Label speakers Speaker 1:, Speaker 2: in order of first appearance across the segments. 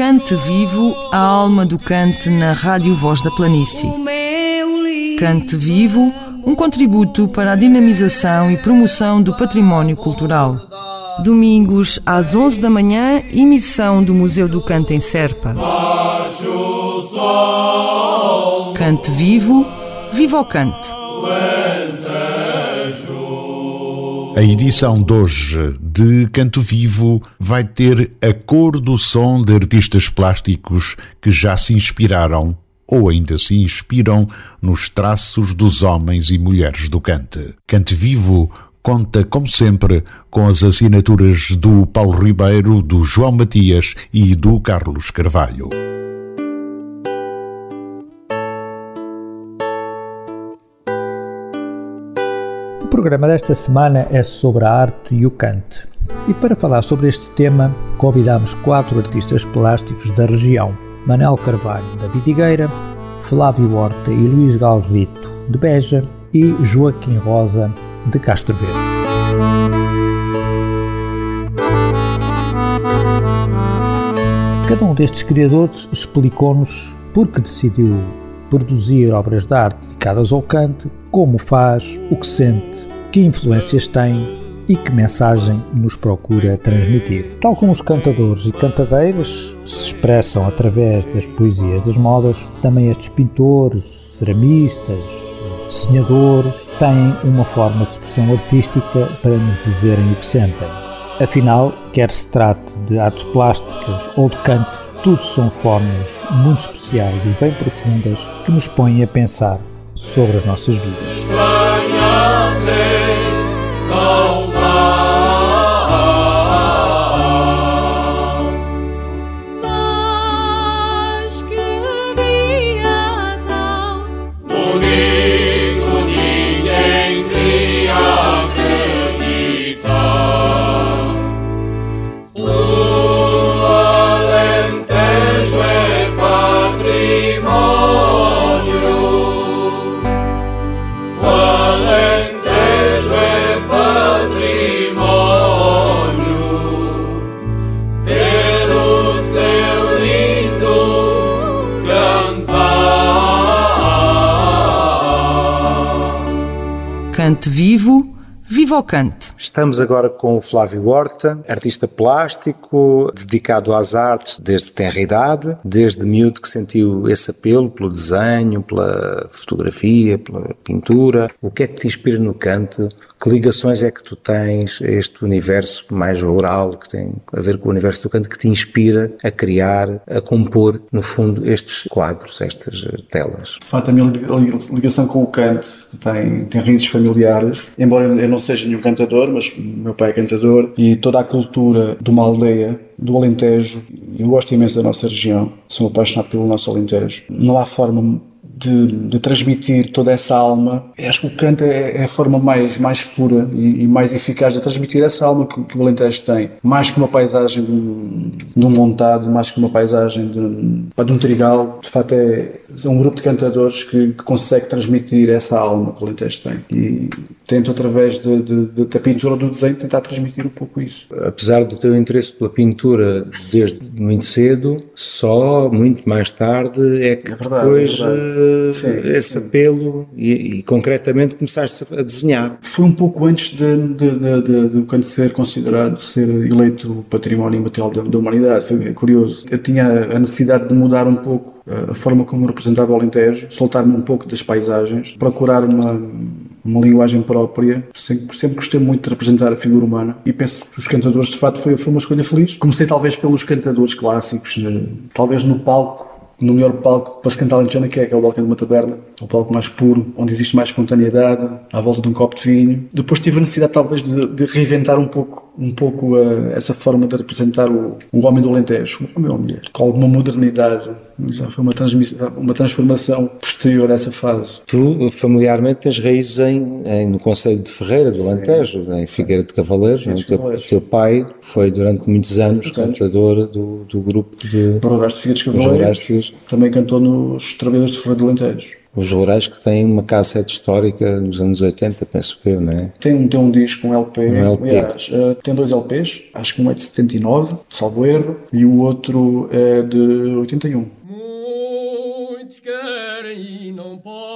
Speaker 1: Cante Vivo, a alma do cante na Rádio Voz da Planície. Cante Vivo, um contributo para a dinamização e promoção do património cultural. Domingos às 11 da manhã, emissão do Museu do Cante em Serpa. Cante Vivo, viva o cante!
Speaker 2: A edição de hoje de Canto Vivo vai ter a cor do som de artistas plásticos que já se inspiraram ou ainda se inspiram nos traços dos homens e mulheres do cante. Cante Vivo conta, como sempre, com as assinaturas do Paulo Ribeiro, do João Matias e do Carlos Carvalho.
Speaker 3: Programa desta semana é sobre a arte e o cante. E para falar sobre este tema, convidamos quatro artistas plásticos da região: Manel Carvalho, da Vidigueira, Flávio Horta e Luís Galvito, de Beja, e Joaquim Rosa, de Castro Verde. Cada um destes criadores explicou-nos por que decidiu produzir obras de arte dedicadas ao cante, como faz, o que sente, que influências tem e que mensagem nos procura transmitir. Tal como os cantadores e cantadeiras se expressam através das poesias das modas, também estes pintores, ceramistas, desenhadores têm uma forma de expressão artística para nos dizerem o que sentem. Afinal, quer se trate de artes plásticas ou de canto, tudo são formas muito especiais e bem profundas que nos põem a pensar sobre as nossas vidas.
Speaker 1: Cante Vivo, viva o cante!
Speaker 4: Estamos agora com o Flávio Horta, artista plástico, dedicado às artes desde tenra idade, desde miúdo que sentiu esse apelo pelo desenho, pela fotografia, pela pintura. O que é que te inspira no cante? Que ligações é que tu tens a este universo mais rural, que tem a ver com o universo do cante, que te inspira a criar, a compor, no fundo, estes quadros, estas telas?
Speaker 5: De facto, a minha ligação com o cante tem, tem raízes familiares, embora eu não seja nenhum cantador, mas meu pai é cantador e toda a cultura de uma aldeia do Alentejo, eu gosto imenso da nossa região, sou apaixonado pelo nosso Alentejo. Não há forma de, de, transmitir toda essa alma. Acho que o canto é, é, a forma mais, mais pura e, e, mais eficaz de transmitir essa alma que, que, o Alentejo tem. Mais que uma paisagem de um, de um montado, mais que uma paisagem de, de um trigal. De facto, é, é um grupo de cantadores que, que, consegue transmitir essa alma que o Alentejo tem. E tento, através de, de, da pintura do desenho, tentar transmitir um pouco isso.
Speaker 4: Apesar do teu interesse pela pintura desde muito cedo, só muito mais tarde é que é verdade, depois. É sim, esse sim. apelo e, e, concretamente começaste a desenhar?
Speaker 5: Foi um pouco antes de, de, de, de, de quando ser considerado ser eleito património imaterial da, da, humanidade. Foi curioso. Eu tinha a necessidade de mudar um pouco a forma como representava o Alentejo, soltar-me um pouco das paisagens, procurar uma uma linguagem própria. Sempre, sempre, gostei muito de representar a figura humana e penso que os cantadores, de facto, foi, foi uma escolha feliz. Comecei talvez pelos cantadores clássicos, né? talvez no palco no melhor palco para se cantar lentejana que é, que é o balcão de uma taberna, o palco mais puro, onde existe mais espontaneidade, à volta de um copo de vinho. Depois tive a necessidade talvez de, de reinventar um pouco, um pouco uh, essa forma de representar o, o homem do Alentejo, o homem ou a mulher, com alguma modernidade já foi uma, uma transformação posterior a essa fase.
Speaker 4: Tu, familiarmente, tens raízes em, em no Conselho de Ferreira, do Alentejo, em Figueira de Cavaleiros. Sim, teu, teu, pai foi, durante muitos anos, cantador do, do grupo de...
Speaker 5: Rurais de Figueiras Cavaleiros. Também cantou nos Trabalhadores de Ferreira do Alentejo.
Speaker 4: Os Rurais que têm uma cassete histórica nos anos 80, penso eu, não é?
Speaker 6: Tem, tem um disco, um LP. Um LP. Aliás, uh, tem dois LPs, acho que um é de 79, salvo erro, e o outro é de 81. Muitos querem e não podem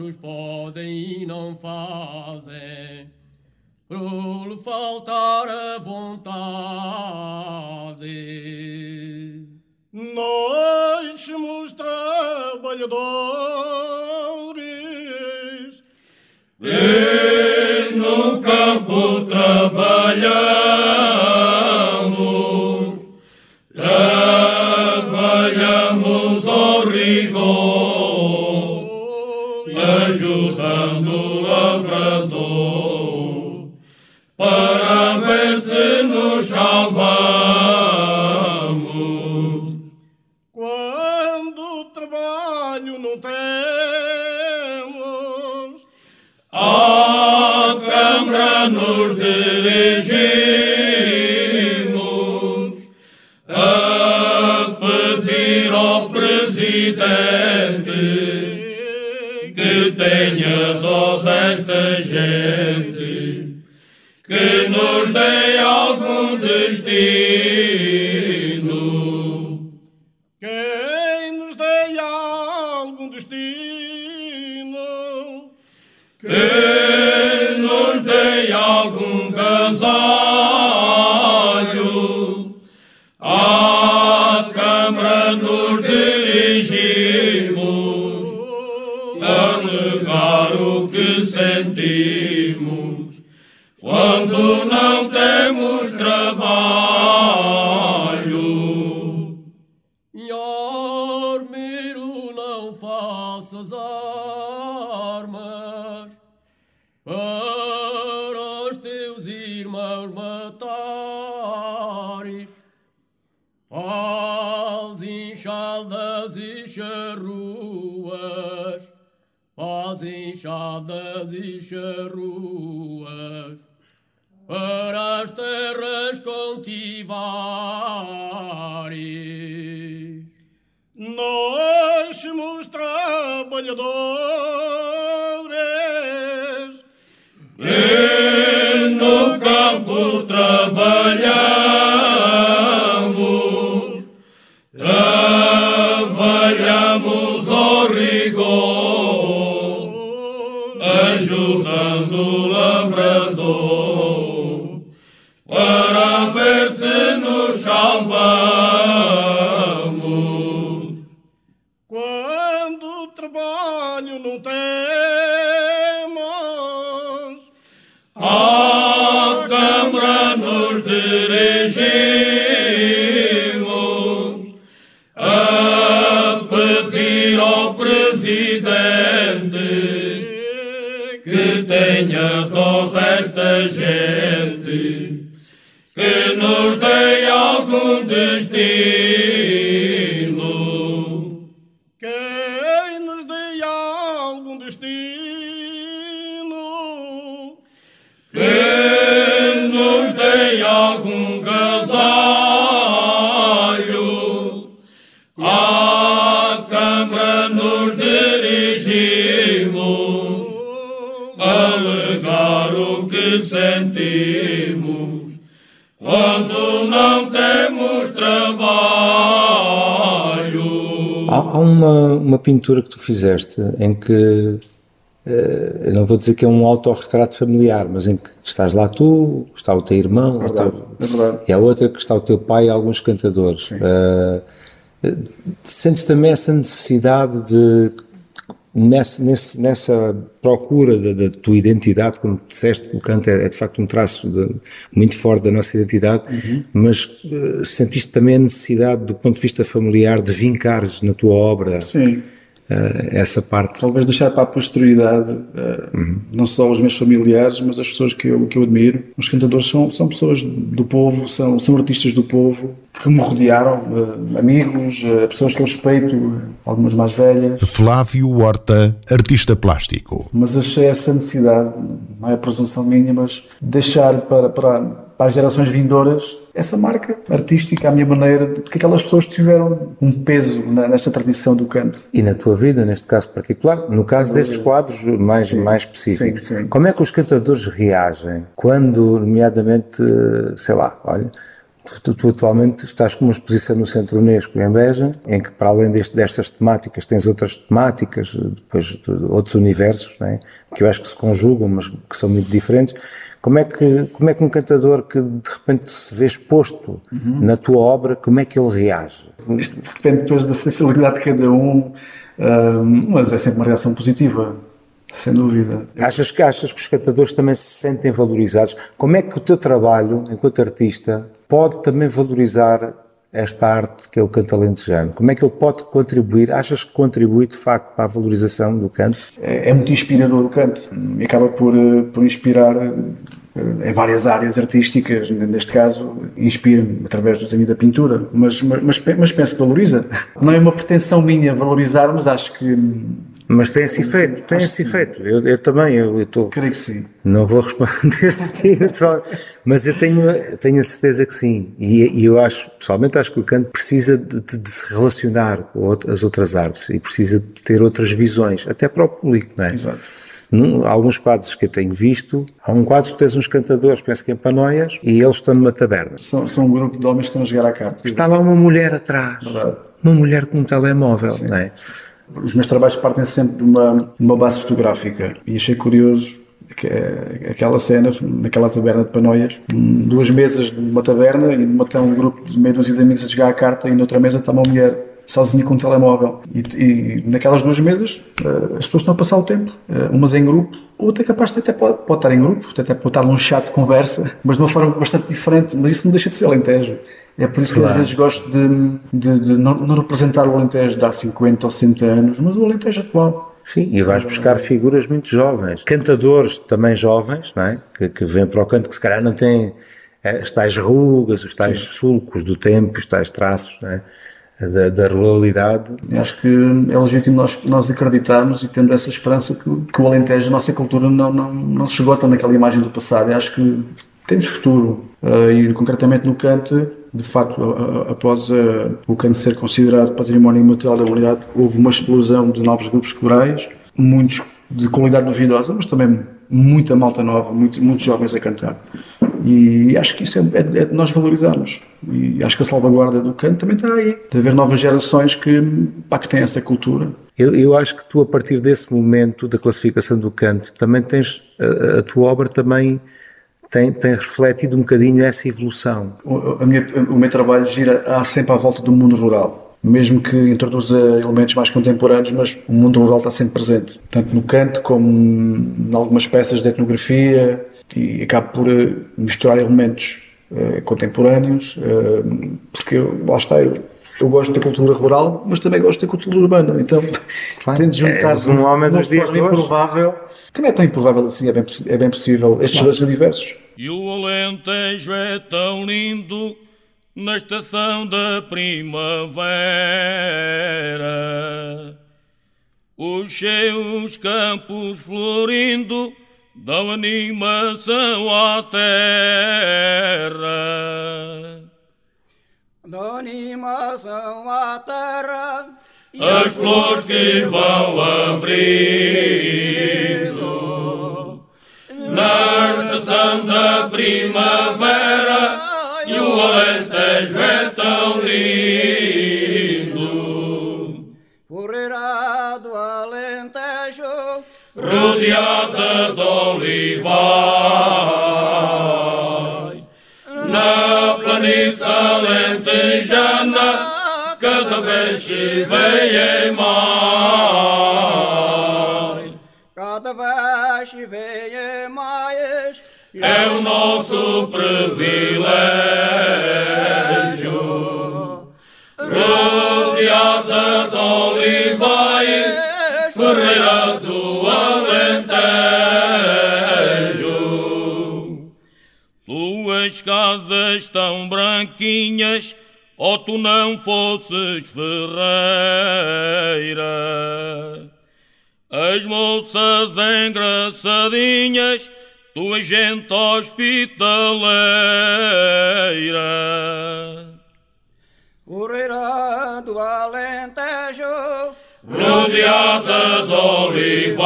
Speaker 6: outros podem e não fazem, por lhe faltar a vontade. Nós somos trabalhadores e no campo trabalhamos. Desta e charruas, para as terras cultivares. Nós somos trabalhadores e no campo trabalhamos, Presidente que tenha dó desta gente, que nos dê algum destino. Sentimos, quando não temos trabalho.
Speaker 4: Há, há uma, uma pintura que tu fizeste em que eh, eu não vou dizer que é um autorretrato familiar, mas em que estás lá tu, está o teu irmão,
Speaker 6: É verdade,
Speaker 4: está-
Speaker 6: é verdade.
Speaker 4: e há outra que está o teu pai e alguns cantadores. Eh, sentes também essa necessidade de, nessa, nesse- nessa procura da, da tua identidade, como disseste, o canto é, é de facto um traço de- muito forte da nossa identidade, mas eh, sentiste também a necessidade, do ponto de vista familiar, de vincares na tua obra? Eh, essa parte.
Speaker 6: Talvez deixar para a posteridade, eh, não só os meus familiares, mas as pessoas que eu, que eu admiro. Os cantadores são, são pessoas do povo, são, são artistas do povo
Speaker 5: que me rodearam, uh, amigos, uh, pessoas que eu respeito, algumas mais velhas.
Speaker 2: Flávio Horta, artista plástico.
Speaker 5: Mas achei essa necessidade, não é a presunção minha, mas deixar para, para, para as gerações vindouras essa marca artística, à minha maneira, de que aquelas pessoas tiveram um peso nesta tradição do canto.
Speaker 4: E na tua vida, neste caso particular, no caso destes quadros mais, sim, mais específicos, sim, sim. como é que os cantadores reagem quando, nomeadamente, sei lá, olha, Tu, tu, atualmente estás com uma exposição no Centro Unesco em Beja, em que para além deste, destas temáticas tens outras temáticas, depois de outros universos, né, que eu acho que se conjugam, mas que são muito diferentes. Como é que, como é que um cantador que de repente se vê exposto uhum. na tua obra, como é que ele reage?
Speaker 5: Isto depende depois da sensibilidade de cada um, mas é sempre uma reação positiva. Sem dúvida.
Speaker 4: Achas que, achas que os cantadores também se sentem valorizados? Como é que o teu trabalho, enquanto artista, pode também valorizar esta arte que é o canto alentejano? Como é que ele pode contribuir? Achas que contribui de facto para a valorização do canto?
Speaker 5: É, é muito inspirador o canto e acaba por, eh, por inspirar eh, em várias áreas artísticas, neste caso, inspira-me através do desenho da pintura, mas, mas, mas penso que valoriza. Não é uma pretensão minha valorizar, mas acho que
Speaker 4: mas tem esse efeito, tem esse efeito. Eu, eu também, eu estou.
Speaker 5: Creio que sim.
Speaker 4: Não vou responder mas eu tenho, tenho a certeza que sim. E, e, eu acho, pessoalmente, acho que o canto precisa de, de, de, se relacionar com as outras artes e precisa de ter outras visões, até para o público, não é?
Speaker 5: Exato.
Speaker 4: Num, alguns quadros que eu tenho visto, há um quadro que tens uns cantadores, penso que em Panoias, e eles estão numa taberna.
Speaker 5: São, são um grupo de homens que estão a jogar à carta.
Speaker 4: Está lá uma mulher atrás.
Speaker 5: Verdade.
Speaker 4: Uma mulher com um telemóvel, Sim. não é?
Speaker 5: Os meus trabalhos partem sempre de uma, de uma base fotográfica e achei curioso é aquela cena, naquela taberna de Panoias, duas mesas numa taberna e numa tem um grupo de meia dúzia de amigos a jogar a carta e noutra mesa está uma mulher sozinha com um telemóvel. E, e, naquelas duas mesas eh, as pessoas estão a passar o tempo, eh, umas em grupo, outra capaz de até pode, pode estar em grupo, até pode estar num chat de conversa, mas de uma forma bastante diferente. Mas isso não deixa de ser alentejo. É por isso que claro. às vezes gosto de, de, de não, não, representar o Alentejo de há 50 ou 60 anos, mas o Alentejo atual.
Speaker 4: Sim, e vais buscar figuras muito jovens, cantadores também jovens, não é? que, que vêm para o canto, que se calhar não têm eh, as tais rugas, os tais Sim. sulcos do tempo, os tais traços é? da, da ruralidade.
Speaker 5: Acho que é legítimo nós, nós acreditarmos e tendo essa esperança que, que o Alentejo, a nossa cultura, não, não, não se esgota naquela imagem do passado. Eu acho que temos futuro. Uh, e concretamente no canto, de facto, após uh, o canto ser considerado património imaterial da humanidade, houve uma explosão de novos grupos corais, muitos de qualidade duvidosa, mas também muita malta nova, muito, muitos jovens a cantar. E acho que isso é, é, é de nós valorizarmos. E acho que a salvaguarda do canto também está aí. De haver novas gerações que, pá, que têm essa cultura.
Speaker 4: Eu, eu, acho que tu, a partir desse momento da classificação do canto, também tens. A, a tua obra também tem, tem refletido um bocadinho essa evolução.
Speaker 5: O, minha, o meu trabalho gira sempre à volta do mundo rural. Mesmo que introduza elementos mais contemporâneos, mas o mundo rural está sempre presente. Tanto no canto como em algumas peças de etnografia e acabo por eh, misturar elementos uh, contemporâneos, uh, porque eu, lá está, eu, eu gosto da cultura rural, mas também gosto da cultura urbana. Então, claro. tento juntar
Speaker 4: é, um homem dos dias
Speaker 5: improvável que não é tão improvável assim, é bem, é bem possível, estes dois universos.
Speaker 6: E o Alentejo é tão lindo na estação da primavera. Os seus campos florindo dão animação à terra.
Speaker 7: Dão animação à terra
Speaker 6: as flores que vão abrindo na estação da primavera e o Alentejo é tão lindo.
Speaker 7: Correrá do Alentejo
Speaker 6: rodeada de olivais vem mais.
Speaker 7: Cada vez vem mais.
Speaker 6: É o nosso privilégio. Rodeada de olivais, Ferreira do Alentejo. Tuas casas tão branquinhas ou tu não fosses ferreira. As moças engraçadinhas, tua gente hospitaleira.
Speaker 7: Moreira do Alentejo,
Speaker 6: rodeada de olivais,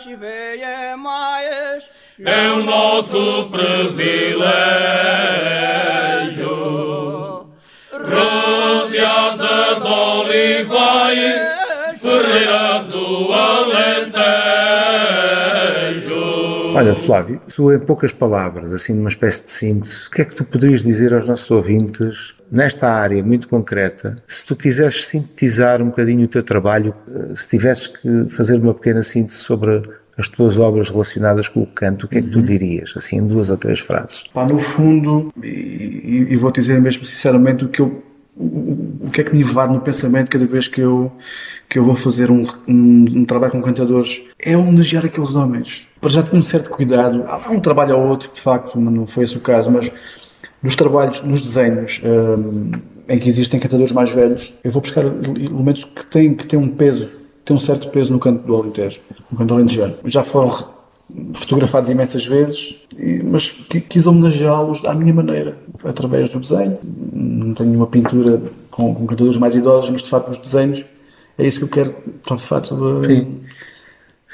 Speaker 6: se
Speaker 7: vê mais.
Speaker 6: É o nosso privilégio, rodeada de olivais,
Speaker 4: Olha, Flávio, tu em poucas palavras, assim numa espécie de síntese, o que é que tu poderias dizer aos nossos ouvintes nesta área muito concreta? Se tu quiseres sintetizar um bocadinho o teu trabalho, eh, se tivesses que fazer uma pequena síntese sobre as tuas obras relacionadas com o canto, o que é que tu dirias, assim em duas ou três frases?
Speaker 5: Pá, no fundo, e, e- e vou dizer mesmo sinceramente, o que eu o, o que é que me invade no pensamento cada vez que eu, que eu vou fazer um, um, um trabalho com cantadores é homenagear aqueles homens. Para já ter um certo cuidado, há um trabalho ao outro, de facto, não foi esse o caso, mas nos trabalhos, nos desenhos hum, em que existem cantadores mais velhos, eu vou buscar elementos que têm, que têm um peso, têm um certo peso no canto do Alentejo, no canto alentejano. Já foram fotografados imensas vezes, mas qui- quis homenageá-los à minha maneira, através do desenho. Não tenho uma pintura com, com cantadores mais idosos, mas de facto os desenhos é isso que eu quero, de facto,
Speaker 4: Sim.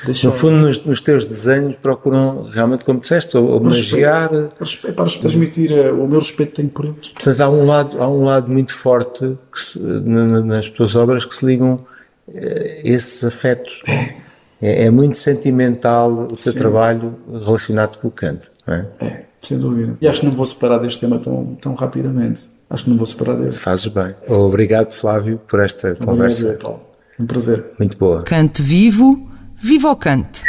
Speaker 5: Deixar.
Speaker 4: No fundo, nos, nos teus desenhos procuram realmente, como disseste, homenagear.
Speaker 5: Respeito- para transmitir eh, o meu respeito que tenho por eles.
Speaker 4: Portanto, há um lado, há um lado muito forte que se- na- na- nas tuas obras que se ligam eh, esses afetos. É, é muito sentimental o teu
Speaker 5: Sim.
Speaker 4: trabalho relacionado com o canto. Não é?
Speaker 5: É, sem dúvida. E acho que não vou separar deste tema tão, tão rapidamente. Acho que não vou separar dele.
Speaker 4: Fazes bem. Obrigado, Flávio, por esta conversa
Speaker 5: Obrigado, Paulo. Um prazer.
Speaker 4: muito boa.
Speaker 1: Cante vivo, viva o cante.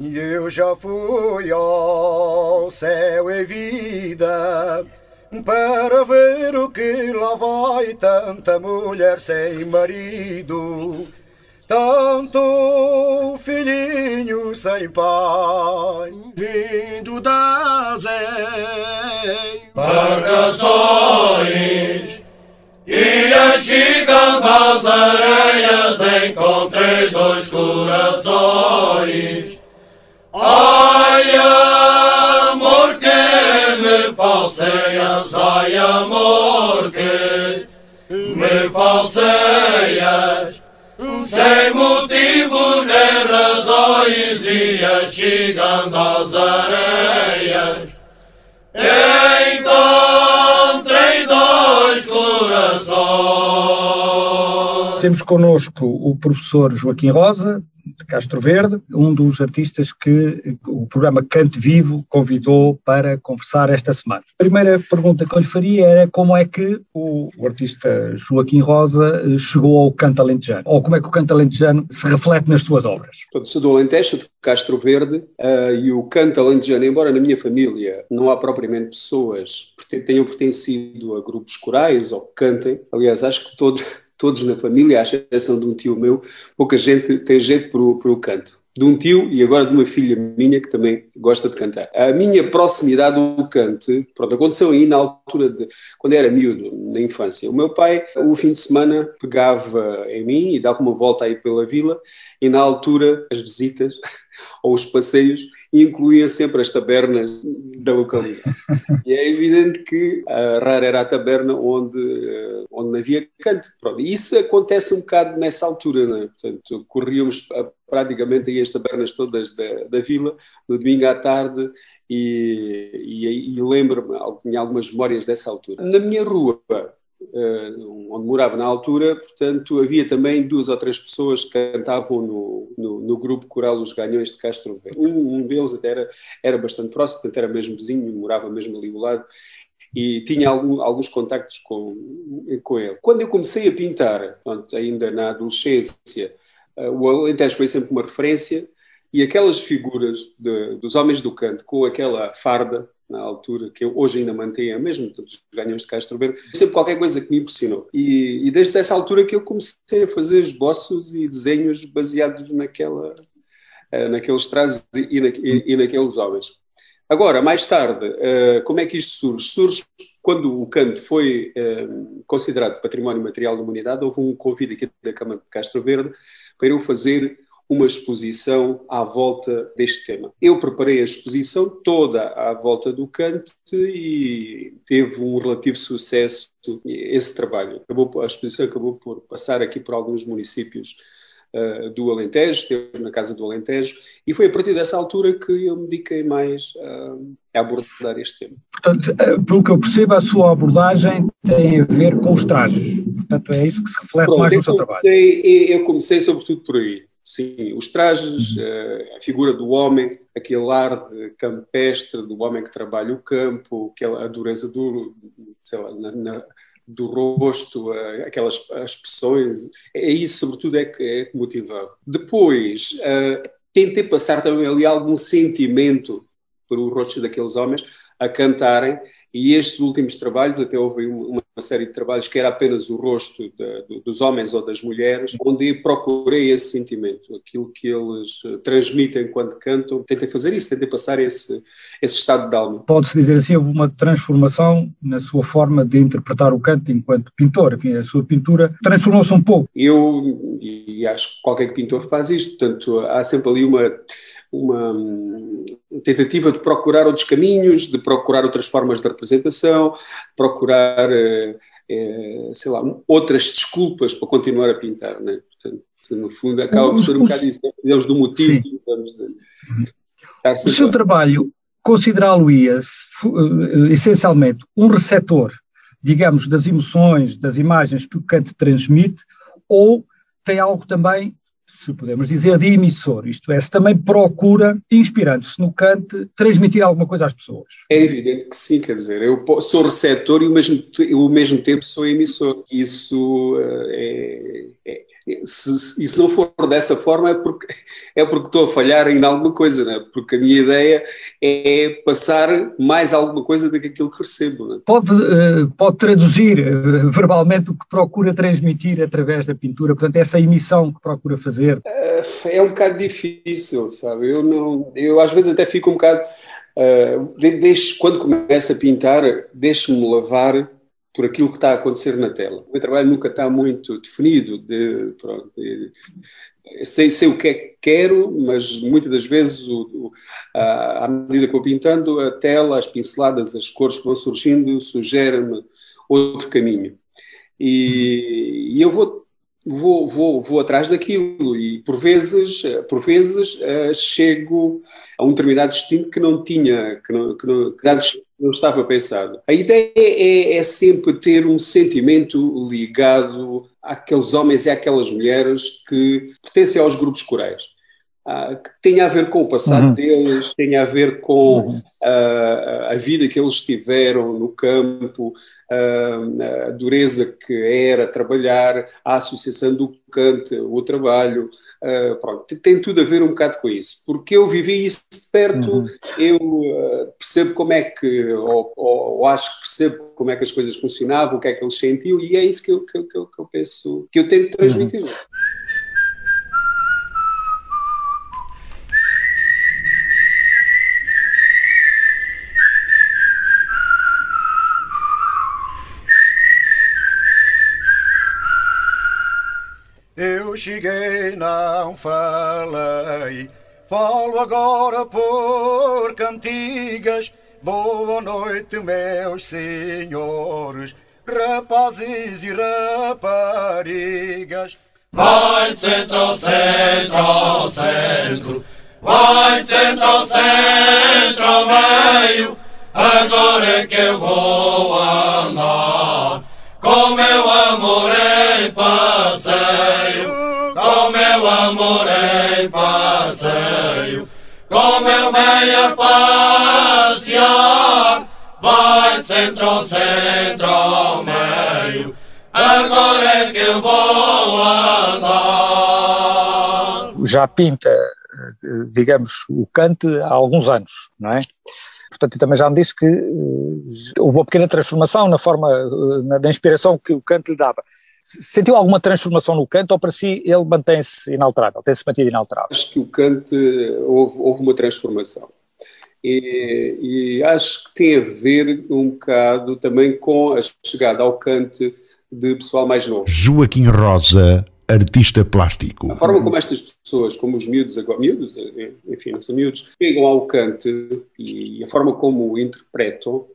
Speaker 7: E eu já fui ao céu e vida para ver o que lá vai tanta mulher sem marido, tanto filhinho sem pai, vindo das
Speaker 6: Marcações e a chegam das areias encontrei dois corações. Ai, amor que me falseias, ai, amor que me falseias, razões e a chegam
Speaker 8: Temos connosco o professor Joaquim Rosa, de Castro Verde, um dos artistas que o programa Cante Vivo convidou para conversar esta semana. A primeira pergunta que eu lhe faria era como é que o, o artista Joaquim Rosa eh, chegou ao canto alentejano, ou como é que o canto alentejano se reflete nas suas obras.
Speaker 9: Pronto, sou do Alentejo, de Castro Verde, ah, e o canto alentejano, embora na minha família não há propriamente pessoas que tenham pertencido a grupos corais ou que cantem, aliás, acho que todo- todos na família, à exceção de um tio meu, pouca gente tem jeito para o, canto. De um tio e agora de uma filha minha que também gosta de cantar. A minha proximidade do canto, pronto, aconteceu aí na altura de, quando era miúdo, na infância. O meu pai, o fim de semana, pegava em mim e dava uma volta aí pela vila e na altura as visitas ou os passeios incluía sempre as tabernas da localidade. E é evidente que a rara era a taberna onde, eh, onde havia canto. Pronto, isso acontece um bocado nessa altura, não é? Portanto, corríamos ah, praticamente aí as tabernas todas da, da vila, no domingo à tarde, e, e, e lembro-me, tinha algumas memórias dessa altura. Na minha rua, onde morava na altura, portanto, havia também duas ou três pessoas que cantavam no, no, no grupo coral Os Ganhões de Castro Verde. Um, um deles até era, era bastante próximo, portanto, era mesmo vizinho, morava mesmo ali ao lado e tinha algum, alguns contactos com, com ele. Quando eu comecei a pintar, portanto, ainda na adolescência, uh, o Alentejo foi sempre uma referência E aquelas figuras de, dos homens do canto, com aquela farda, na altura, que eu hoje ainda mantenho, mesmo dos ganhões de Castro Verde, sempre qualquer coisa que me impressionou. E, e, desde essa altura que eu comecei a fazer esboços e desenhos baseados naquela, uh, naqueles trajes e, na, e, e, naqueles homens. Agora, mais tarde, uh, como é que isto surge? Surge quando o canto foi uh, considerado património material da humanidade, houve um convite aqui da Câmara de Castro Verde para eu fazer uma exposição à volta deste tema. Eu preparei a exposição toda à volta do Kant e teve um relativo sucesso esse trabalho. Acabou, a exposição acabou por passar aqui por alguns municípios uh, do Alentejo, esteve na Casa do Alentejo, e foi a partir dessa altura que eu me dediquei mais uh, a abordar este tema.
Speaker 8: Portanto, uh, pelo que eu percebo, a sua abordagem tem a ver com os trajes. Portanto, é isso que se reflete Pronto, mais no seu
Speaker 9: comecei, trabalho. Eu comecei sobretudo por aí. Sim, os trajes, uhum. Eh, a figura do homem, aquele ar de campestre, do homem que trabalha o campo, aquela, a dureza do, lá, na, na, do rosto, aquelas expressões, é isso, sobretudo, é que, é que motivava. Depois, uh, tentei passar também ali algum sentimento para o rosto daqueles homens a cantarem e estes últimos trabalhos, até houve uma série de trabalhos que era apenas o rosto de, dos homens ou das mulheres, onde procurei esse sentimento, aquilo que eles eh, transmitem quando cantam. Tentei fazer isso, tentei passar esse, esse estado de alma.
Speaker 8: Pode-se dizer assim, houve uma transformação na sua forma de interpretar o canto enquanto pintor. Enfim, a sua pintura transformou-se um pouco.
Speaker 9: Eu, e acho que qualquer pintor faz isto, portanto, há sempre ali uma uma hum, tentativa de procurar outros caminhos, de procurar outras formas de representação, procurar, eh, sei lá, outras desculpas para continuar a pintar, né? Portanto, no fundo, acaba por ser um bocado isso. Precisamos do motivo, precisamos
Speaker 8: de O seu trabalho, considerá-lo-ia eh, essencialmente um receptor, digamos, das emoções, das imagens que o Kant transmite, ou tem algo também se podemos dizer, de emissor, isto é, se também procura, inspirando-se no Kant, transmitir alguma coisa às pessoas.
Speaker 9: É evidente que sim, quer dizer, eu sou receptor e ao mesmo, ao mesmo tempo sou emissor. Isso é, é, se, e se não for dessa forma é porque, é porque estou a falhar em alguma coisa, né? porque a minha ideia é passar mais alguma coisa do que aquilo que recebo. Né?
Speaker 8: Pode, uh, pode traduzir uh, verbalmente o que procura transmitir através da pintura, portanto, essa emissão que procura fazer?
Speaker 9: Uh, é um bocado difícil, sabe? Eu, não, eu às vezes até fico um bocado. Uh, deixo, quando começo a pintar, deixo-me levar por aquilo que está a acontecer na tela. O meu trabalho nunca está muito definido. De, pronto, de, sei, sei o que é que quero, mas muitas das vezes, o, o, a, à medida que vou pintando, a tela, as pinceladas, as cores que vão surgindo, sugerem-me outro caminho. E, e eu vou vou, vou, vou atrás daquilo e por vezes, por vezes uh, chego a um determinado destino que não tinha, que não, que não, que não estava pensado. A ideia é, é, sempre ter um sentimento ligado àqueles homens e àquelas mulheres que pertencem aos grupos corais. Uh, que tem a ver com o passado uhum. deles, tem a ver com uhum. uh, a vida que eles tiveram no campo, a dureza que era trabalhar, a associação do cante, o trabalho, uh, pronto, tem tudo a ver um bocado com isso. Porque eu vivi isso de perto, uhum. eu uh, percebo como é que, ou, ou, acho que percebo como é que as coisas funcionavam, o que é que eles sentiam, e é isso que eu, que, que, que eu penso, que eu tento transmitir. Uhum.
Speaker 7: Cheguei, não falei. Falo agora por cantigas. Boa noite, meus senhores, rapazes e raparigas.
Speaker 10: Vai centro, centro, centro. Vai centro, centro, meio. Agora é que eu vou andar com meu amor em passeio amor em passeio, com meu bem a passear, vai centro, centro ao meio, agora é que eu vou andar.
Speaker 8: Já pinta digamos, o Kant há alguns anos, não é? Portanto, também já me disse que houve uma pequena transformação na forma, na, na inspiração que o Kant lhe dava. Sentiu alguma transformação no Kant ou para si ele mantém-se inalterável, tem-se mantido inalterável?
Speaker 9: Acho que o Kant houve, houve uma transformação. E, e, acho que tem a ver um bocado também com a chegada ao Kant de pessoal mais novo.
Speaker 2: Joaquim Rosa, artista plástico.
Speaker 9: A forma como estas pessoas, como os miúdos agora, miúdos, enfim, não são miúdos, chegam ao Kant e a forma como o interpretam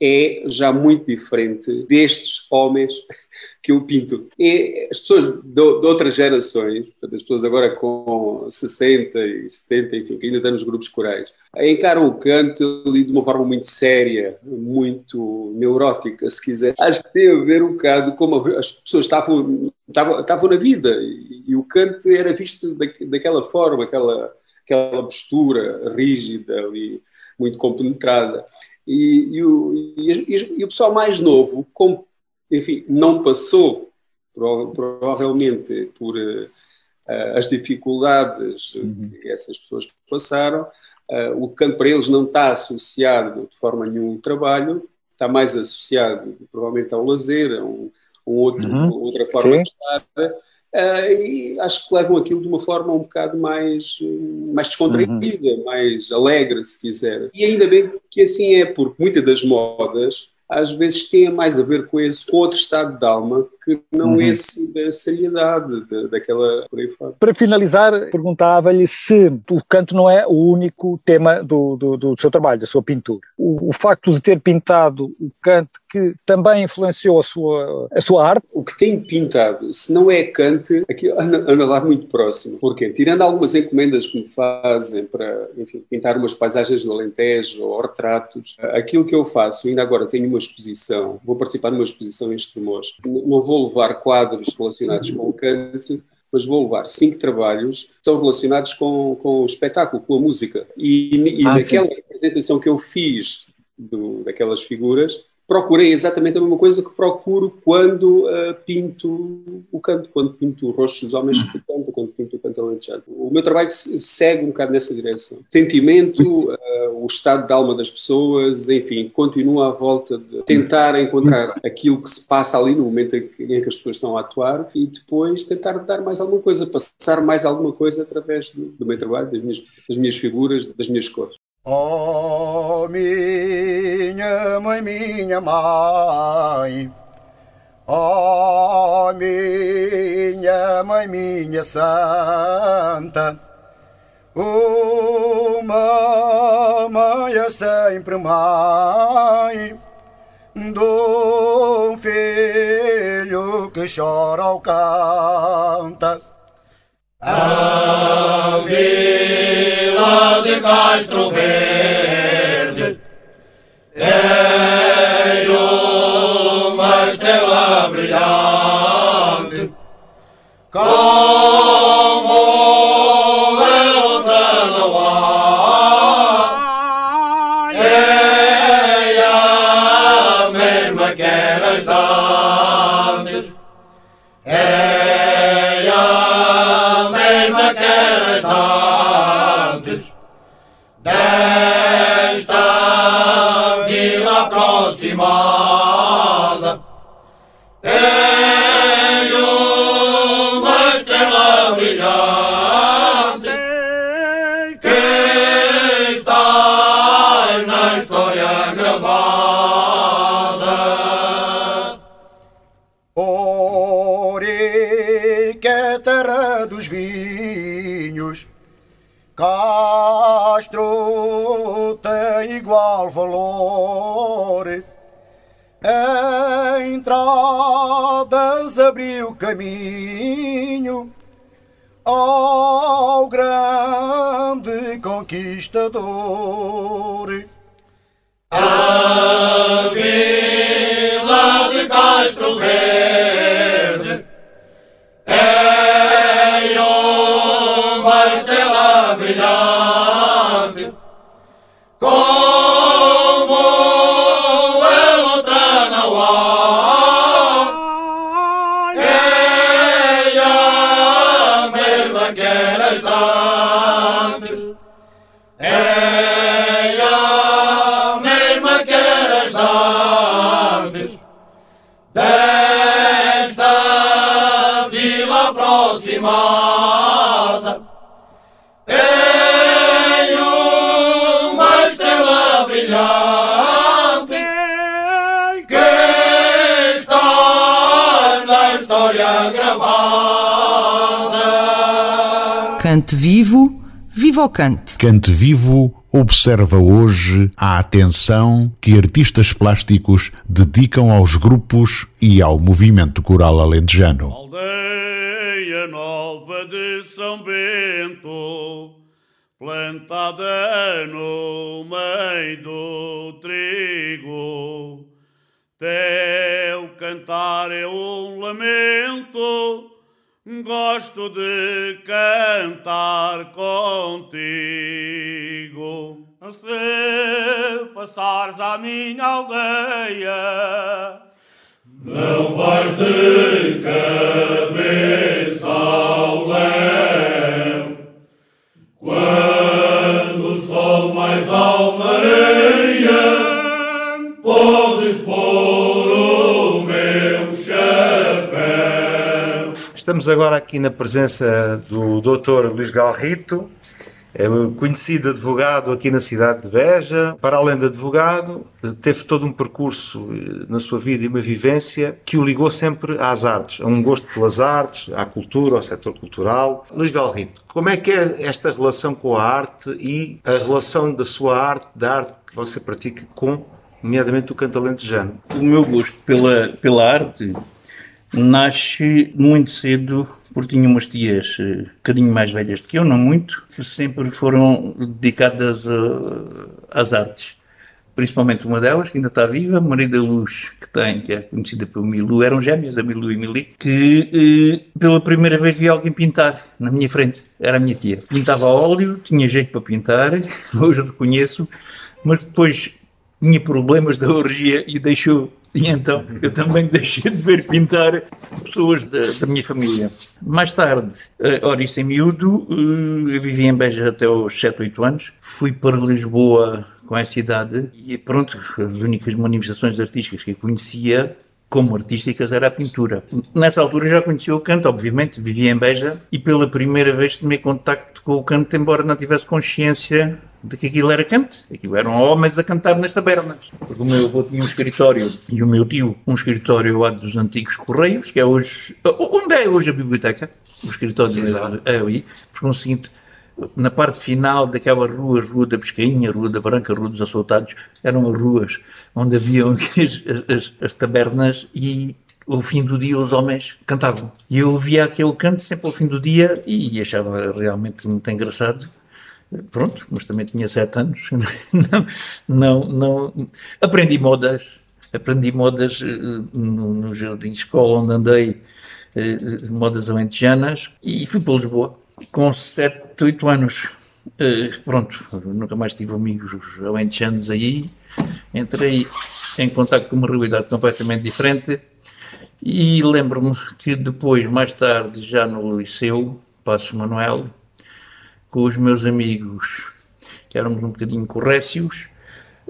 Speaker 9: é já muito diferente destes homens que eu pinto. E as pessoas de, de outras gerações, portanto, as pessoas agora com 60 e 70, enfim, que ainda estão nos grupos corais, encaram o canto de uma forma muito séria, muito neurótica, se quiser. Acho que tem a ver um bocado como as pessoas estavam, estavam, estavam na vida e, e o canto era visto da, daquela forma, aquela, aquela postura rígida ali, muito compenetrada. E, e, o, e, e, o, pessoal mais novo, como, enfim, não passou provavelmente por uh, as dificuldades uhum. que essas pessoas passaram, uh, o canto para eles não está associado de forma nenhuma ao trabalho, está mais associado provavelmente ao lazer, a um, um outro, uhum. outra forma Sim. de estar. Uh, e acho que levam aquilo de uma forma um bocado mais, mais descontraída, uhum. mais alegre, se quiser. E ainda bem que assim é, porque muitas das modas às vezes tem mais a ver com esse com outro estado de alma que não uhum. esse da seriedade da, daquela por aí fora.
Speaker 8: Para finalizar, perguntava-lhe se o canto não é o único tema do, do, do seu trabalho, da sua pintura. O, o, facto de ter pintado o canto que também influenciou a sua, a sua arte?
Speaker 9: O que tem pintado, se não é Kant, aqui anda, lá muito próximo. Porquê? Tirando algumas encomendas que me fazem para enfim, pintar umas paisagens do Alentejo ou retratos, aquilo que eu faço, ainda agora tenho uma uma exposição, vou participar numa exposição em Estremoz. Não vou levar quadros relacionados com o Kant, mas vou levar cinco trabalhos que estão relacionados com, com o espetáculo, com a música. E, e ah, naquela sim. apresentação que eu fiz do, daquelas figuras, procurei exatamente a mesma coisa que procuro quando uh, pinto o canto, quando pinto o rosto dos homens que cantam, quando pinto o canto alentejado. O meu trabalho segue um bocado nessa direção. Sentimento, uh, o estado de alma das pessoas, enfim, continua à volta de tentar encontrar aquilo que se passa ali no momento em que, em que as pessoas estão a atuar e depois tentar dar mais alguma coisa, passar mais alguma coisa através do, do meu trabalho, das minhas, das minhas figuras, das minhas cores.
Speaker 7: Oh, minha mãe, minha mãe. Oh, minha mãe, minha santa. Uma mãe é sempre mãe do filho que chora ou canta.
Speaker 10: A vila de Castro Verde é uma estrela brilhante. Como
Speaker 7: caminho ao grande conquistador.
Speaker 10: A gravada
Speaker 1: Cante vivo, viva o cante.
Speaker 2: Cante Vivo observa hoje a atenção que artistas plásticos dedicam aos grupos e ao movimento coral alentejano.
Speaker 6: Aldeia nova de São Bento, plantada no meio do trigo. Teu cantar é um lamento, gosto de cantar contigo. Se passares à minha aldeia, não vais de cabeça ao léu Quando o sol mais alto
Speaker 11: Estamos agora aqui na presença do Dr. Luís Galrito, é conhecido advogado aqui na cidade de Beja. Para além de advogado, teve todo um percurso eh, na sua vida e uma vivência que o ligou sempre às artes, a um gosto pelas artes, à cultura, ao setor cultural. Luís Galrito, como é que é esta relação com a arte e a relação da sua arte, da arte que você pratica com, nomeadamente, o canto alentejano?
Speaker 12: O meu gosto pela, pela arte nasce muito cedo porque tinha umas tias eh, um bocadinho mais velhas do que eu, não muito, que sempre foram dedicadas eh, às artes. Principalmente uma delas, que ainda está viva, Maria da Luz, que tem, que é conhecida pelo Milu, eram gêmeas, a Milu e Mili, que eh, pela primeira vez vi alguém pintar na minha frente. Era a minha tia. Pintava a óleo, tinha jeito para pintar, hoje reconheço, mas depois tinha problemas da orgia e deixou e então eu também deixei de ver pintar pessoas da, da minha família. Mais tarde, uh, ora isso em miúdo, uh, eu vivi em Beja até aos 7, 8 anos. Fui para Lisboa com essa idade e pronto, as únicas manifestações artísticas que eu conhecia como artísticas era a pintura. Nessa altura já conhecia o canto, obviamente, vivia em Beja e pela primeira vez tomei contacto com o canto, embora não tivesse consciência de que aquilo era canto. Aquilo eram homens a cantar nas tabernas. Porque o meu avô tinha um escritório e o meu tio um escritório lá dos antigos Correios, que é hoje. Onde é hoje a biblioteca? O escritório é ali. Por conseguinte, na parte final daquela rua, Rua da Pescainha, Rua da Branca, Rua dos Assaltados, eram as ruas onde haviam as, as, as tabernas e ao fim do dia os homens cantavam. E eu ouvia aquele canto sempre ao fim do dia e achava realmente muito engraçado. Pronto, mas também tinha sete anos. Não, não, não. Aprendi modas. Aprendi modas no, no jardim de escola onde andei, modas alentejanas, e fui para Lisboa. Com sete, oito anos, pronto, nunca mais tive amigos alentejanos aí. Entrei em contato com uma realidade completamente diferente e lembro-me que depois, mais tarde, já no liceu, Passo Manuel, com os meus amigos, que éramos um bocadinho corrécios,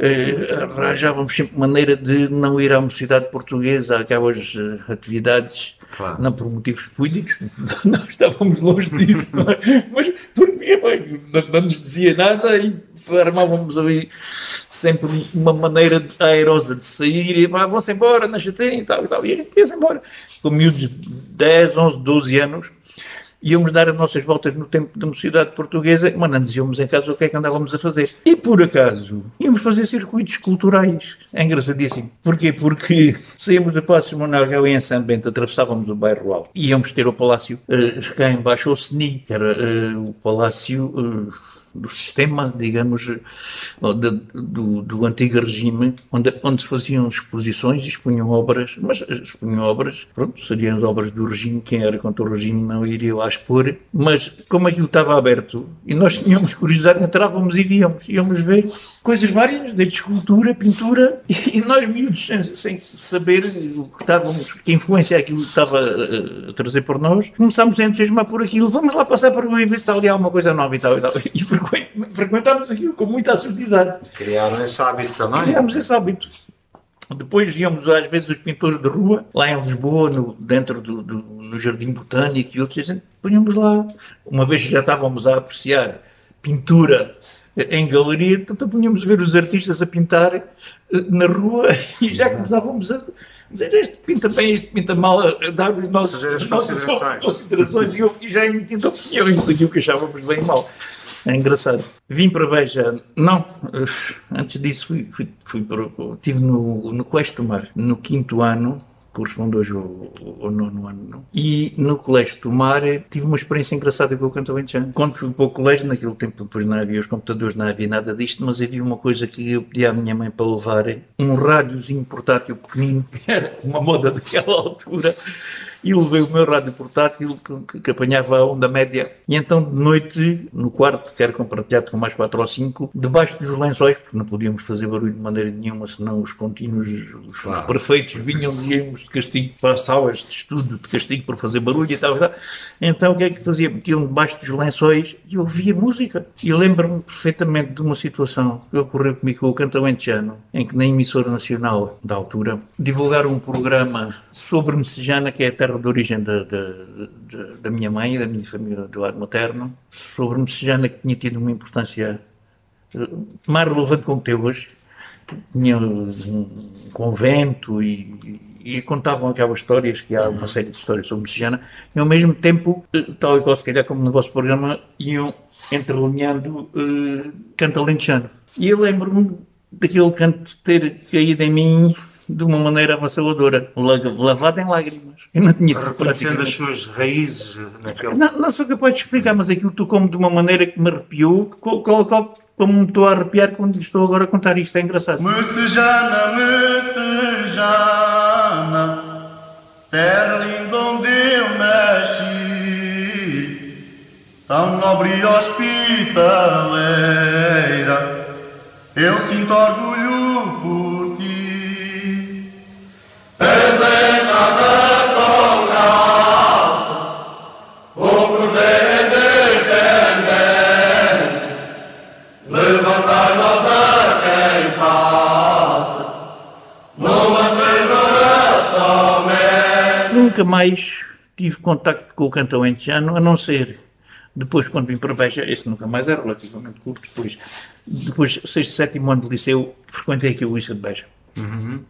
Speaker 12: eh, arranjávamos sempre maneira de não ir à mocidade portuguesa, àquelas uh, atividades, claro. não por motivos políticos, nós estávamos longe disso, é? mas porque bem, não, não, nos dizia nada e armávamos ali sempre uma maneira airosa de sair e vão-se embora, não chateiem e tal e tal, e a gente ia-se embora. Com miúdos de 10, 11, 12 anos, íamos dar as nossas voltas no tempo da mocidade portuguesa, mas não dizíamos em casa o que é que andávamos a fazer. E por acaso, íamos fazer circuitos culturais. É engraçadíssimo. Porquê? Porque saímos do Palácio Manuel em São Bento, atravessávamos o bairro Alto, íamos ter o Palácio uh, cá embaixo, o Seni, que era uh, o Palácio... Uh, do sistema, digamos, do, do antigo regime, onde, onde faziam exposições e expunham obras, mas expunham obras, pronto, seriam as obras do regime, quem era contra o regime não iria lá expor, mas como aquilo estava aberto e nós tínhamos curiosidade, entrávamos e víamos, íamos ver coisas várias, desde escultura, pintura, e nós miúdos, sem, sem saber o que estávamos, que influência aquilo estava a, a trazer por nós, começámos a entusiasmar por aquilo, vamos lá passar para o ver se está ali alguma coisa nova e tal e tal. E frequentámos aquilo com muita assiduidade.
Speaker 11: Criaram esse hábito também.
Speaker 12: Criámos esse hábito. Depois víamos às vezes os pintores de rua, lá em Lisboa, no, dentro do, do, no Jardim Botânico e outros, e punhamos lá. Uma vez já estávamos a apreciar pintura em galeria, então punhamos a ver os artistas a pintar eh, na rua e já começávamos a dizer este pinta bem, este pinta mal, a dar os nossos, as nossas considerações e, eu, e já emitindo opiniões daquilo que achávamos bem e mal. É engraçado. Vim para Beja, não, antes disso fui, fui, fui para, estive no, no Colégio do Mar, no quinto ano, corresponde hoje ao, ao nono ano, não? E no Colégio do Mar tive uma experiência engraçada com o canto alentejano. Quando fui para o colégio, naquele tempo depois não havia os computadores, não havia nada disto, mas havia uma coisa que eu pedi à minha mãe para levar, um rádiozinho portátil pequenino, que era uma moda daquela altura, e levei o meu rádio portátil que, que, apanhava a onda média. E então de noite, no quarto, que era compartilhado com mais quatro ou cinco, debaixo dos lençóis, porque não podíamos fazer barulho de maneira nenhuma, senão os contínuos, os, claro. os prefeitos vinham e íamos de castigo para as salas de estudo, de castigo para fazer barulho e tal, e tal. Então o que é que fazia? Metiam debaixo dos lençóis e ouvia música. E lembro-me perfeitamente de uma situação que ocorreu comigo com o Canto Alentejano, em que na emissora nacional da altura divulgaram um programa sobre Messejana, que é a terra de origem da, da, da, minha mãe e da minha família do lado materno, sobre Messejana que tinha tido uma importância eh, mais relevante como tem hoje. Tinha um convento e, e, contavam aquelas histórias, que há uma uhum. série de histórias sobre Messejana, e ao mesmo tempo, eh, tal e qual se calhar como no vosso programa, iam entrelinhando uh, canto alentejano. E eu lembro-me daquele canto ter caído em mim de uma maneira avassaladora, lavada em lágrimas. Eu não tinha
Speaker 11: Reconhecendo as suas raízes naquele...
Speaker 12: Não, não sou capaz de explicar, mas aquilo tocou-me de uma maneira que me arrepiou, como me estou a arrepiar quando lhe estou agora a contar isto, é engraçado.
Speaker 10: Messejana, Messejana, terra linda onde eu nasci, tão nobre e hospitaleira, eu sinto orgulho
Speaker 12: nunca mais tive contacto com o cantão entejano, a não ser depois, quando vim para Beja, esse nunca mais é relativamente curto, depois, depois sexto, sétimo ano de liceu, frequentei aqui o Liceu de Beja. Uhum.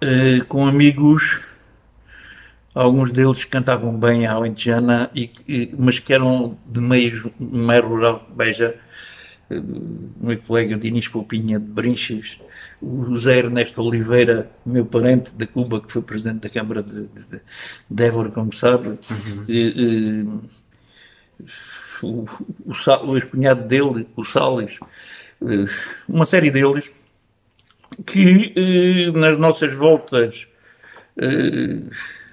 Speaker 12: Uh, com amigos, alguns deles cantavam bem a alentejana, e, e, mas que eram de meio, meio rural de Beja, uh, meu colega Dinis Poupinha de Brinches, o José Ernesto Oliveira, meu parente da Cuba, que foi presidente da Câmara de, de, de Évora, como sabe, uhum. o, o, o ex-cunhado dele, o Salles, uma série deles, que nas nossas voltas,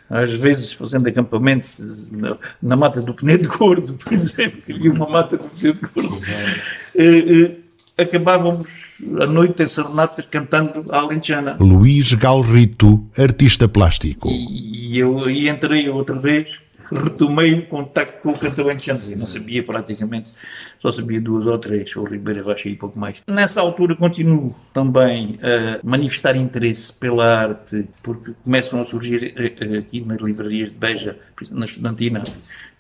Speaker 12: às vezes fazendo acampamentos na, na mata do Penedo Gordo, por exemplo, havia uma mata do Penedo Gordo, uhum acabávamos a noite em serenatas cantando a Alentejana.
Speaker 2: Luís Galrito, artista plástico.
Speaker 12: E eu e entrei outra vez, retomei o contacto com o cantor alentejano. Eu não sabia praticamente, só sabia duas ou três, ou Ribeira Baixa e pouco mais. Nessa altura continuo também a manifestar interesse pela arte, porque começam a surgir eh, eh, aqui nas livrarias de Beja, na Estudantina,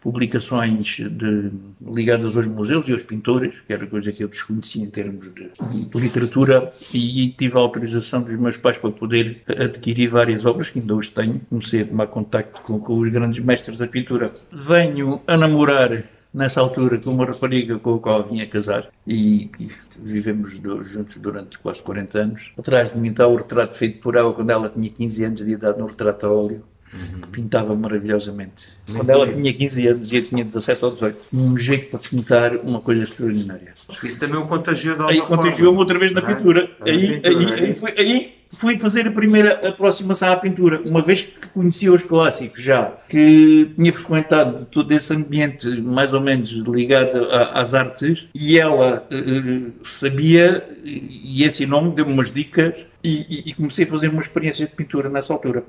Speaker 12: publicações de, ligadas aos museus e aos pintores, que era coisa que eu desconhecia em termos de, de, literatura, e tive a autorização dos meus pais para poder adquirir várias obras, que ainda hoje tenho. Comecei a tomar contacto com, com os grandes mestres da pintura. Venho a namorar nessa altura com uma rapariga com a qual vinha casar e, e vivemos juntos durante quase 40 anos. Atrás de mim está o retrato feito por ela quando ela tinha 15 anos de idade no retrato a óleo Uhum. Pintava maravilhosamente. Quando ela tinha 15 anos e eu tinha 17 ou 18, um jeito para pintar uma coisa extraordinária.
Speaker 13: Isso também o contagiou de
Speaker 12: Aí contagiou-me outra vez na é? pintura. Aí, pintura. Aí, aí, foi, aí fui fazer a primeira aproximação à pintura, uma vez que conhecia os clássicos já, que tinha frequentado todo esse ambiente mais ou menos ligado a, às artes, e ela uh, sabia, e esse nome deu-me umas dicas, e, e comecei a fazer uma experiência de pintura nessa altura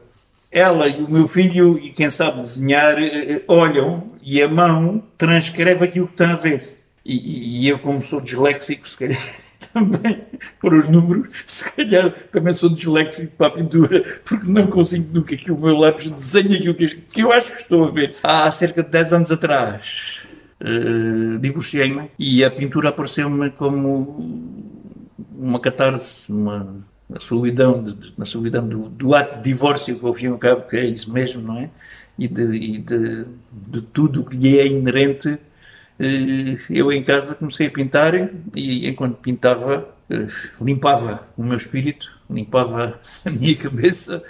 Speaker 12: ela e o meu filho, e quem sabe desenhar, eh, olham e a mão transcreve aquilo que estão a ver. E, e eu, como sou disléxico, se calhar também, para os números, se calhar também sou disléxico para a pintura, porque não consigo nunca que o meu lápis desenhe aquilo que eu acho que estou a ver. Há cerca de 10 anos atrás, uh, divorciei-me e a pintura apareceu-me como uma catarse, uma na solidão, na solidão do, do, ato de divórcio que ao fim e ao cabo que é isso mesmo, não é? E de, e de, de tudo o que lhe é inerente, eh, eu em casa comecei a pintar e enquanto pintava eh, limpava o meu espírito, limpava a minha cabeça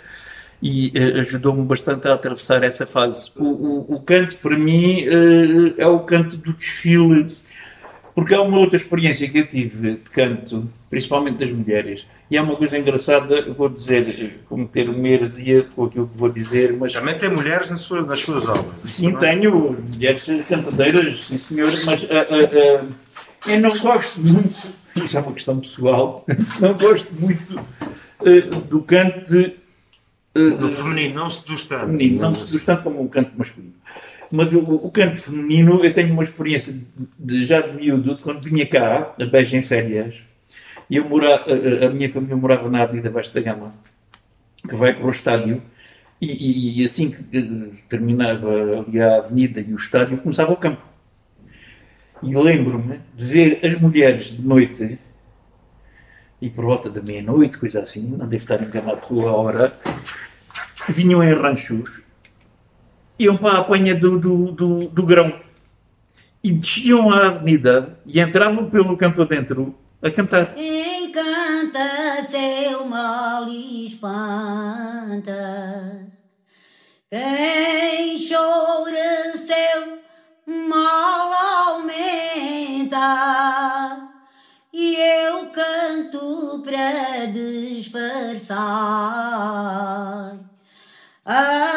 Speaker 12: e eh, ajudou-me bastante a atravessar essa fase. O, o, o canto para mim é o canto do desfile, porque há uma outra experiência que eu tive de canto, principalmente das mulheres, e há uma coisa engraçada, vou dizer, cometer uma heresia com aquilo que vou dizer, mas...
Speaker 13: Também tem mulheres nas suas, nas suas obras.
Speaker 12: Sim, é? tenho mulheres cantadeiras, sim senhor, mas uh, uh, uh, eu não gosto muito, isso é uma questão pessoal, não gosto muito do canto...
Speaker 13: do feminino, não seduz tanto.
Speaker 12: Feminino, não seduz tanto como o canto masculino. Mas o, o, canto feminino, eu tenho uma experiência de, já de miúdo, quando vinha cá, a Beja em férias, e eu mora, a, a, minha família morava na Avenida Vasta Gama, que vai para o estádio, e, e, assim que terminava ali a avenida e o estádio, começava o campo. E lembro-me de ver as mulheres de noite, e por volta da meia-noite, coisa assim, não deve estar enganado por a hora, vinham em ranchos, iam para a apanha do, do, do, do grão, e desciam a avenida e entravam pelo campo adentro a cantar.
Speaker 14: Encanta seu mal e espanta. Quem chora seu mal aumenta. E eu canto para disfarçar a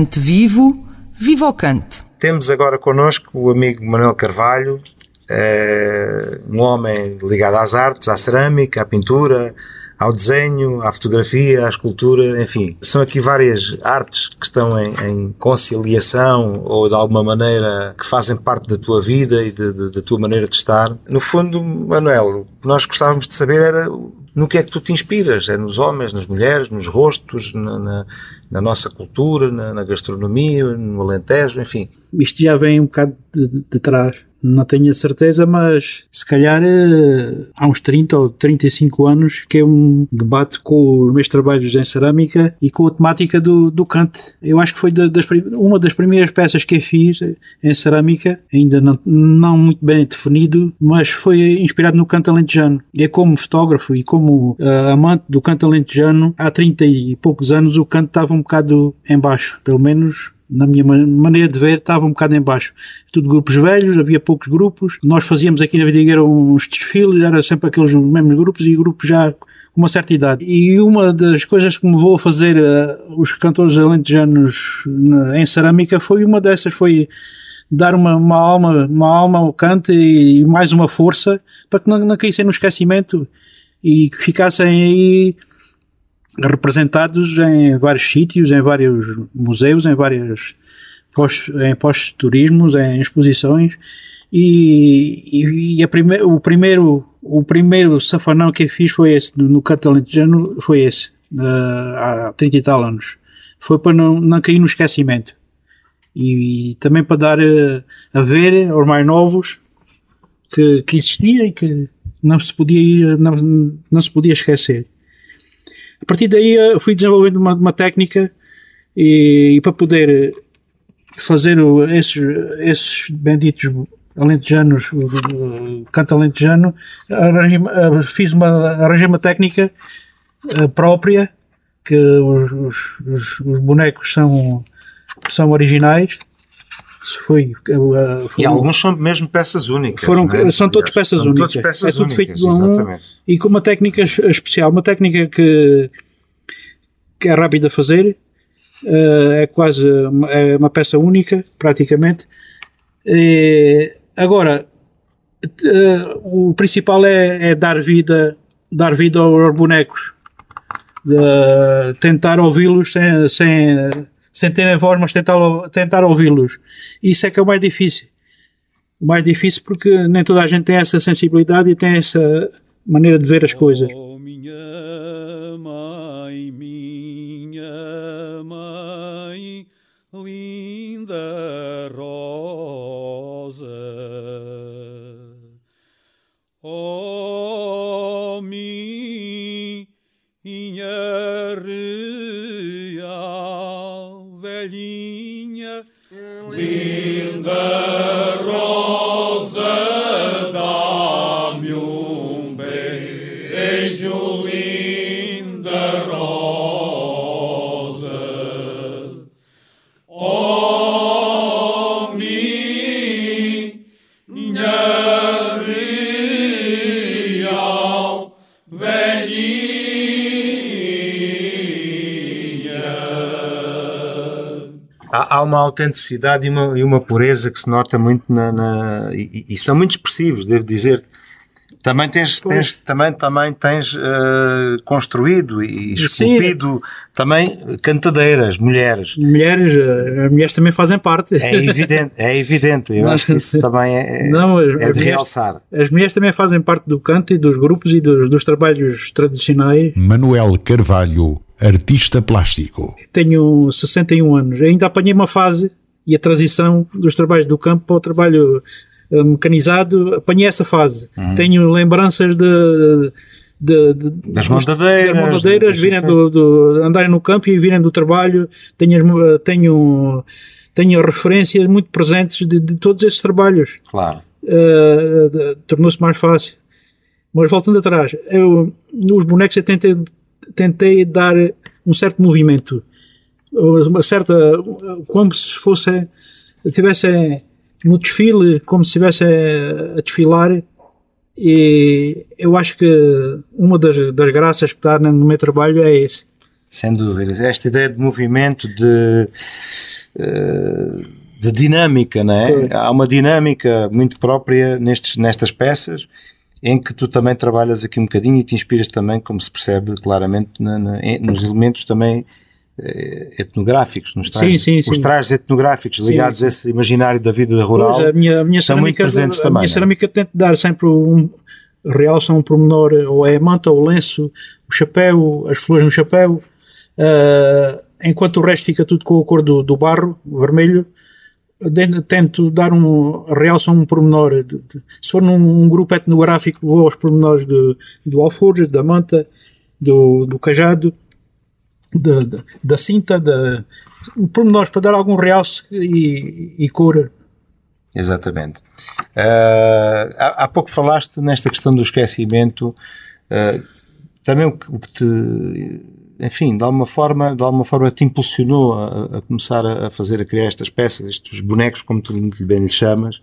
Speaker 1: Cante vivo, viva o cante.
Speaker 4: Temos agora connosco o amigo Manuel Carvalho, é, um homem ligado às artes, à cerâmica, à pintura, ao desenho, à fotografia, à escultura, enfim. São aqui várias artes que estão em, em conciliação ou de alguma maneira que fazem parte da tua vida e da tua maneira de estar. No fundo, Manuel, o que nós gostávamos de saber era no que é que tu te inspiras? É nos homens, nas mulheres, nos rostos, na, na, na nossa cultura, na, na, gastronomia, no Alentejo, enfim.
Speaker 15: Isto já vem um bocado de, de, de trás não tenho a certeza, mas se calhar eh, há uns 30 ou 35 anos que é um debate com os meus trabalhos em cerâmica e com a temática do, do Kant. Eu acho que foi das, uma das primeiras peças que eu fiz em cerâmica, ainda não, não muito bem definido, mas foi inspirado no canto alentejano. É como fotógrafo e como uh, amante do canto alentejano, há 30 e poucos anos o canto estava um bocado em baixo, pelo menos na minha maneira de ver, estava um bocado em baixo. Tudo grupos velhos, havia poucos grupos. Nós fazíamos aqui na Vidigueira uns desfiles, era sempre aqueles mesmos grupos e grupos já com uma certa idade. E uma das coisas que me levou a fazer uh, os cantores alentejanos na, em cerâmica foi uma dessas, foi dar uma, uma alma, uma alma ao canto e, e mais uma força para que não, não caíssem no esquecimento e que ficassem aí representados em vários sítios, em vários museus, em vários postos, em de turismo, em exposições e, e, e prime o primeiro o primeiro safanão que eu fiz foi esse, no Catalentejano, foi esse, uh, há 30 e tal anos. Foi para não, não cair no esquecimento. E, e também para dar uh, a ver aos mais novos que, que existia e que não se podia ir, não, não se podia esquecer. A partir daí eu fui desenvolvendo uma, uma técnica e, e, para poder fazer esses, esses benditos alentejanos, canto alentejano, arranjei, fiz uma, arranjei uma técnica eh, própria, que os, os, os bonecos são, são originais, foi,
Speaker 4: uh, foi, e alguns são mesmo peças únicas.
Speaker 15: Foram, né? São todas peças são únicas. Peças é tudo únicas, feito de um e com uma técnica especial, uma técnica que, que é rápida a fazer, uh, é quase é uma peça única, praticamente. E, agora, uh, o principal é, é, dar vida, dar vida aos bonecos, tentar ouvi-los sem, sem sem terem voz, mas tentar, tentar ouvi-los. Isso é que é o mais difícil. O mais difícil porque nem toda a gente tem essa sensibilidade e tem essa maneira de ver as coisas. Oh, minha mãe, minha mãe, linda
Speaker 6: linda rosa,
Speaker 4: há, uma autenticidade e uma, e uma, pureza que se nota muito na, na e, e, são muito expressivos, devo dizer. Também tens, tens também, também tens uh, construído e esculpido Sim. também cantadeiras, mulheres.
Speaker 15: Mulheres, uh, as mulheres também fazem parte.
Speaker 4: É evidente, é evidente. Eu acho que isso também é,
Speaker 15: não,
Speaker 4: é de
Speaker 15: mulheres,
Speaker 4: realçar.
Speaker 15: As mulheres também fazem parte do canto e dos grupos e dos, dos trabalhos tradicionais.
Speaker 2: Manuel Carvalho artista plástico.
Speaker 15: Tenho 61 anos. Ainda apanhei uma fase e a transição dos trabalhos do campo para o trabalho uh, mecanizado, apanhei essa fase. Uhum. Tenho lembranças de, de, de
Speaker 4: das montadeiras,
Speaker 15: das montadeiras virem do, do, andarem no campo e virem do trabalho. Tenho, tenho, tenho referências muito presentes de, de todos esses trabalhos.
Speaker 4: Claro.
Speaker 15: Uh, Tornou-se mais fácil. Mas voltando atrás, eu, nos bonecos eu tentei tentei dar um certo movimento, uma certa, como se fosse, tivesse no desfile, como se estivesse a desfilar, e eu acho que uma das, das graças que está no meu trabalho é esse.
Speaker 4: Sem dúvida. Esta ideia de movimento, de, eh, de dinâmica, não é? Há uma dinâmica muito própria nestes, nestas peças em que tu também trabalhas aqui um bocadinho e te inspiras também, como se percebe claramente, na, na, nos elementos também eh, etnográficos, nos trajes, sim, sim, os trajes etnográficos ligados sim, a esse imaginário da vida rural
Speaker 15: pois, a minha, a minha estão muito presentes a, também. A minha é? cerâmica tenta dar sempre um realça um promenor, ou é a manta, ou o lenço, o chapéu, as flores no chapéu, uh, enquanto o resto fica tudo com a cor do, do barro, vermelho, tento dar um realça um pormenor. De, de, se for num um grupo etnográfico, vou aos pormenores de, do alforje, da manta, do, do cajado, de, de, da cinta, de, pormenores para dar algum realce e, e cor.
Speaker 4: Exatamente. Uh, há, há, pouco falaste nesta questão do esquecimento. Uh, também o que, o que te enfim, de alguma forma, de alguma forma te impulsionou a, a começar a, a, fazer, a criar estas peças, estes bonecos, como tu bem lhe chamas,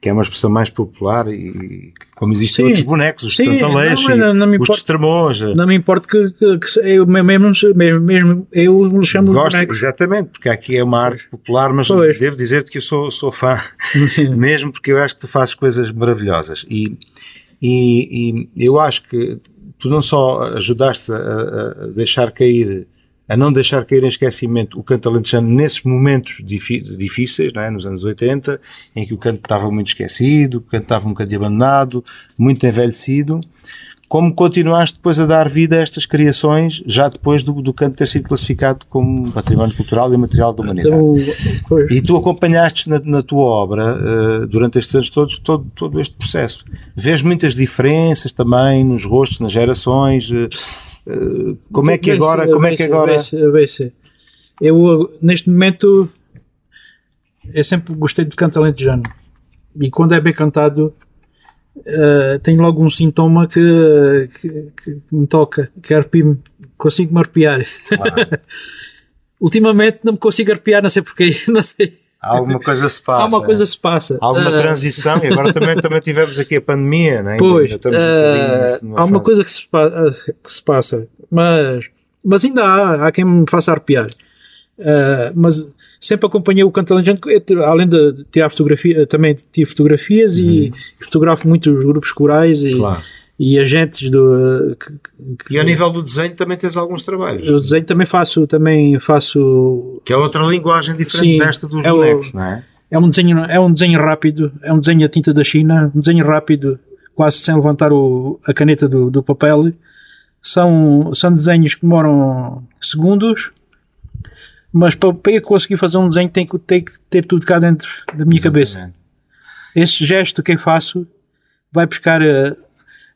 Speaker 4: que é uma expressão mais popular e como existem sim, outros bonecos, os sim, de Santa Leix, não, não, não os de Estremoz.
Speaker 15: Não me importa que, que, que eu mesmo, mesmo, mesmo eu lhe chamo
Speaker 4: Gosto, bonecos. Exatamente, porque aqui é uma arte popular, mas pois. devo dizer-te que eu sou, sou fã, mesmo porque eu acho que tu fazes coisas maravilhosas e, e, e eu acho que tu não só ajudaste a, a deixar cair a não deixar cair em esquecimento o canto alentejano nesses momentos difíceis, não é? nos anos 80, em que o canto estava muito esquecido, o canto estava um bocadinho abandonado, muito envelhecido, como continuaste depois a dar vida a estas criações, já depois do, do canto ter sido classificado como património cultural e material da humanidade. Então, e tu acompanhaste na, na tua obra, uh, durante estes anos todos, todo, todo este processo. Vês muitas diferenças também nos rostos, nas gerações. Uh, uh, como é que agora. Como é que agora...
Speaker 15: Eu, neste momento, eu sempre gostei de canto alentejano. E quando é bem cantado, uh, tenho logo um sintoma que, que, que me toca, que é arrepio-me, consigo me arrepiar. Ultimamente não me consigo arrepiar, não sei porquê, não sei.
Speaker 4: Alguma coisa se passa.
Speaker 15: Alguma coisa se passa.
Speaker 4: Alguma uh, transição, e agora também, também tivemos aqui a pandemia, não é?
Speaker 15: Pois, uh, há uma coisa que se, que se passa, mas, mas ainda há, há quem me faça arrepiar. Mas sempre acompanhei o canto alentejano, além de tirar fotografia, também tive fotografias uhum. e, fotografo muitos grupos corais e, claro. e agentes do.
Speaker 4: Que, que, e a nível do desenho também tens alguns trabalhos.
Speaker 15: O desenho também faço, também faço.
Speaker 4: Que é outra linguagem diferente Sim, desta dos é bonecos, o, não é?
Speaker 15: É um, desenho, é um desenho rápido, é um desenho a tinta da China, um desenho rápido, quase sem levantar o, a caneta do, do papel. São, são desenhos que demoram segundos mas para, para eu conseguir fazer um desenho tem que, tem que ter tudo cá dentro da minha Exatamente. cabeça. Esse gesto que eu faço vai buscar, eh,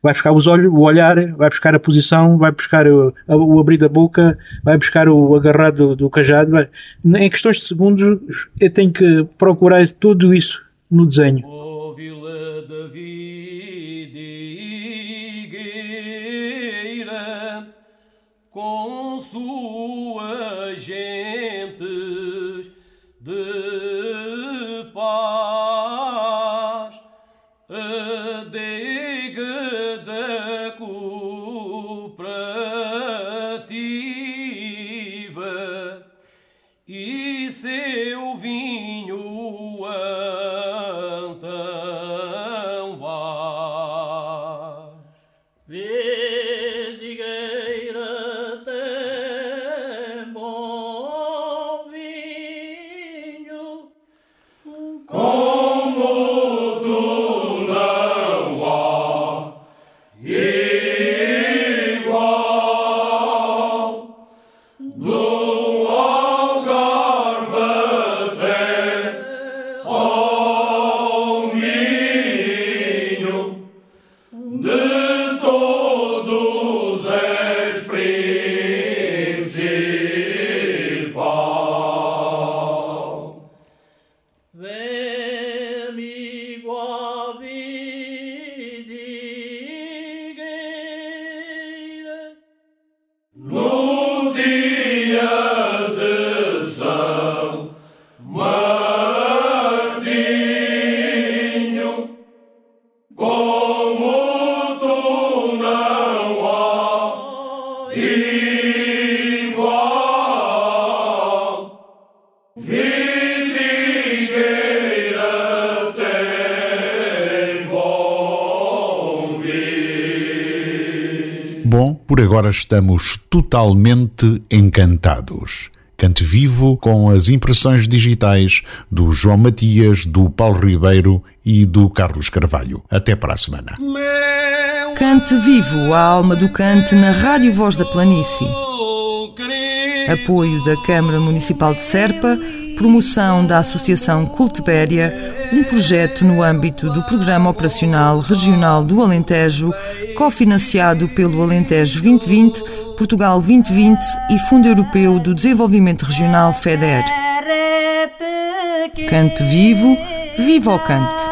Speaker 15: vai buscar os olhos, o olhar, vai buscar a posição, vai buscar o, o abrir da boca, vai buscar o agarrar do, do cajado. Vai. Em questões de segundos eu tenho que procurar tudo isso no desenho.
Speaker 2: Agora estamos totalmente encantados. Cante Vivo com as impressões digitais do João Matias, do Paulo Ribeiro e do Carlos Carvalho. Até para a semana.
Speaker 1: Cante Vivo, a alma do cante na Rádio Voz da Planície. Apoio da Câmara Municipal de Serpa promoção da Associação Cultibéria, um projeto no âmbito do Programa Operacional Regional do Alentejo, cofinanciado pelo Alentejo 2020, Portugal 2020 e Fundo Europeu do Desenvolvimento Regional FEDER. Cante vivo, viva o cante!